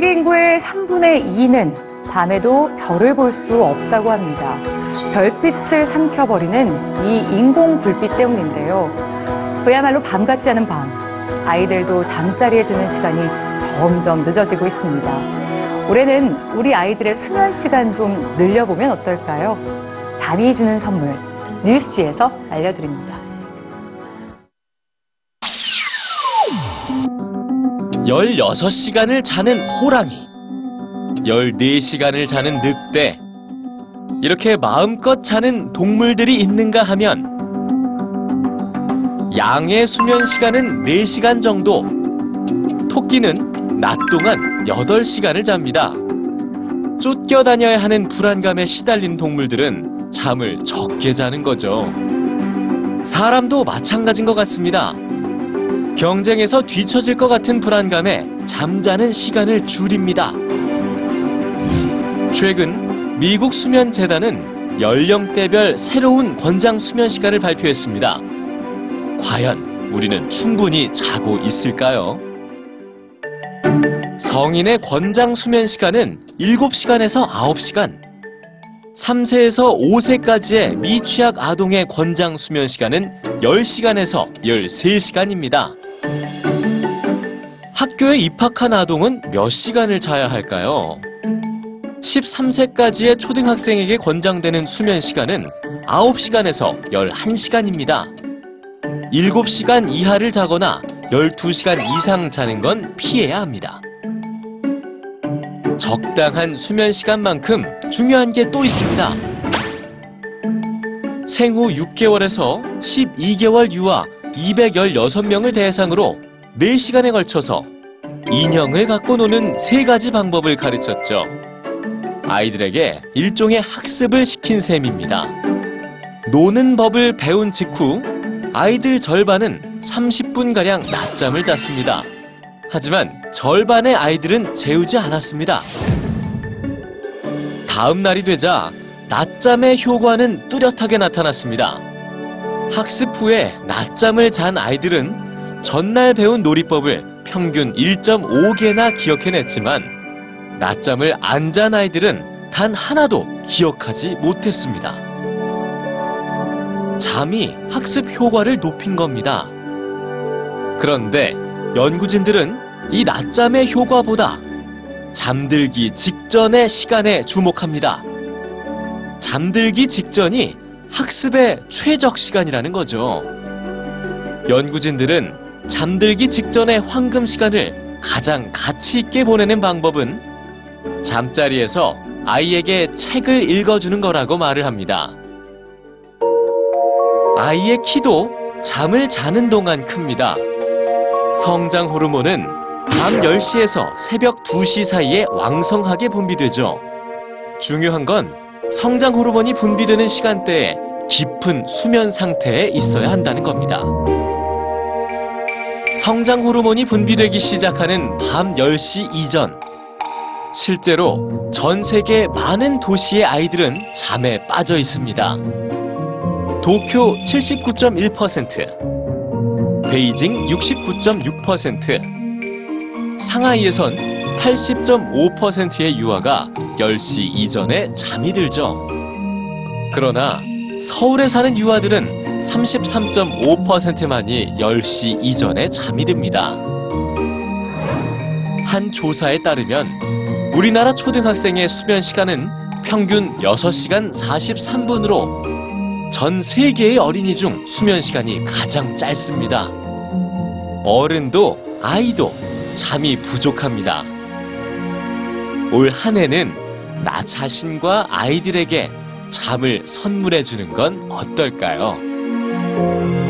중에 이는 밤에도 별을 볼 수 없다고 합니다. 별빛을 삼켜버리는 이 인공 불빛 때문인데요. 그야말로 밤 같지 않은 밤. 아이들도 잠자리에 드는 시간이 점점 늦어지고 있습니다. 올해는 우리 아이들의 수면 시간 좀 늘려보면 어떨까요? 잠이 주는 선물, 뉴스지에서 알려드립니다. 16시간을 자는 호랑이, 14시간을 자는 늑대, 이렇게 마음껏 자는 동물들이 있는가 하면 양의 수면 시간은 4시간 정도, 토끼는 낮 동안 8시간을 잡니다. 쫓겨 다녀야 하는 불안감에 시달린 동물들은 잠을 적게 자는 거죠. 사람도 마찬가지인 것 같습니다. 경쟁에서 뒤처질 것 같은 불안감에 잠자는 시간을 줄입니다. 최근 미국 수면 재단은 연령대별 새로운 권장 수면 시간을 발표했습니다. 과연 우리는 충분히 자고 있을까요? 성인의 권장 수면 시간은 7시간에서 9시간. 3세에서 5세까지의 미취학 아동의 권장 수면 시간은 10시간에서 13시간입니다. 학교에 입학한 아동은 몇 시간을 자야 할까요? 13세까지의 초등학생에게 권장되는 수면 시간은 9시간에서 11시간입니다. 7시간 이하를 자거나 12시간 이상 자는 건 피해야 합니다. 적당한 수면 시간만큼 중요한 게 또 있습니다. 생후 6개월에서 12개월 유아 216명을 대상으로 4시간에 걸쳐서 인형을 갖고 노는 세 가지 방법을 가르쳤죠. 아이들에게 일종의 학습을 시킨 셈입니다. 노는 법을 배운 직후 아이들 절반은 30분가량 낮잠을 잤습니다. 하지만 절반의 아이들은 재우지 않았습니다. 다음 날이 되자 낮잠의 효과는 뚜렷하게 나타났습니다. 학습 후에 낮잠을 잔 아이들은 전날 배운 놀이법을 평균 1.5개나 기억해냈지만 낮잠을 안 잔 아이들은 단 하나도 기억하지 못했습니다. 잠이 학습 효과를 높인 겁니다. 그런데 연구진들은 이 낮잠의 효과보다 잠들기 직전의 시간에 주목합니다. 잠들기 직전이 학습의 최적 시간이라는 거죠. 연구진들은 잠들기 직전의 황금 시간을 가장 가치 있게 보내는 방법은 잠자리에서 아이에게 책을 읽어주는 거라고 말을 합니다. 아이의 키도 잠을 자는 동안 큽니다. 성장 호르몬은 밤 10시에서 새벽 2시 사이에 왕성하게 분비되죠. 중요한 건 성장 호르몬이 분비되는 시간대에 깊은 수면 상태에 있어야 한다는 겁니다. 성장 호르몬이 분비되기 시작하는 밤 10시 이전. 실제로 전 세계 많은 도시의 아이들은 잠에 빠져 있습니다. 도쿄 79.1%, 베이징 69.6%, 상하이에선 80.5%의 유아가 10시 이전에 잠이 들죠. 그러나 서울에 사는 유아들은 33.5%만이 10시 이전에 잠이 듭니다. 한 조사에 따르면 우리나라 초등학생의 수면 시간은 평균 6시간 43분으로 전 세계의 어린이 중 수면 시간이 가장 짧습니다. 어른도 아이도 잠이 부족합니다. 올 한 해는 나 자신과 아이들에게 잠을 선물해 주는 건 어떨까요?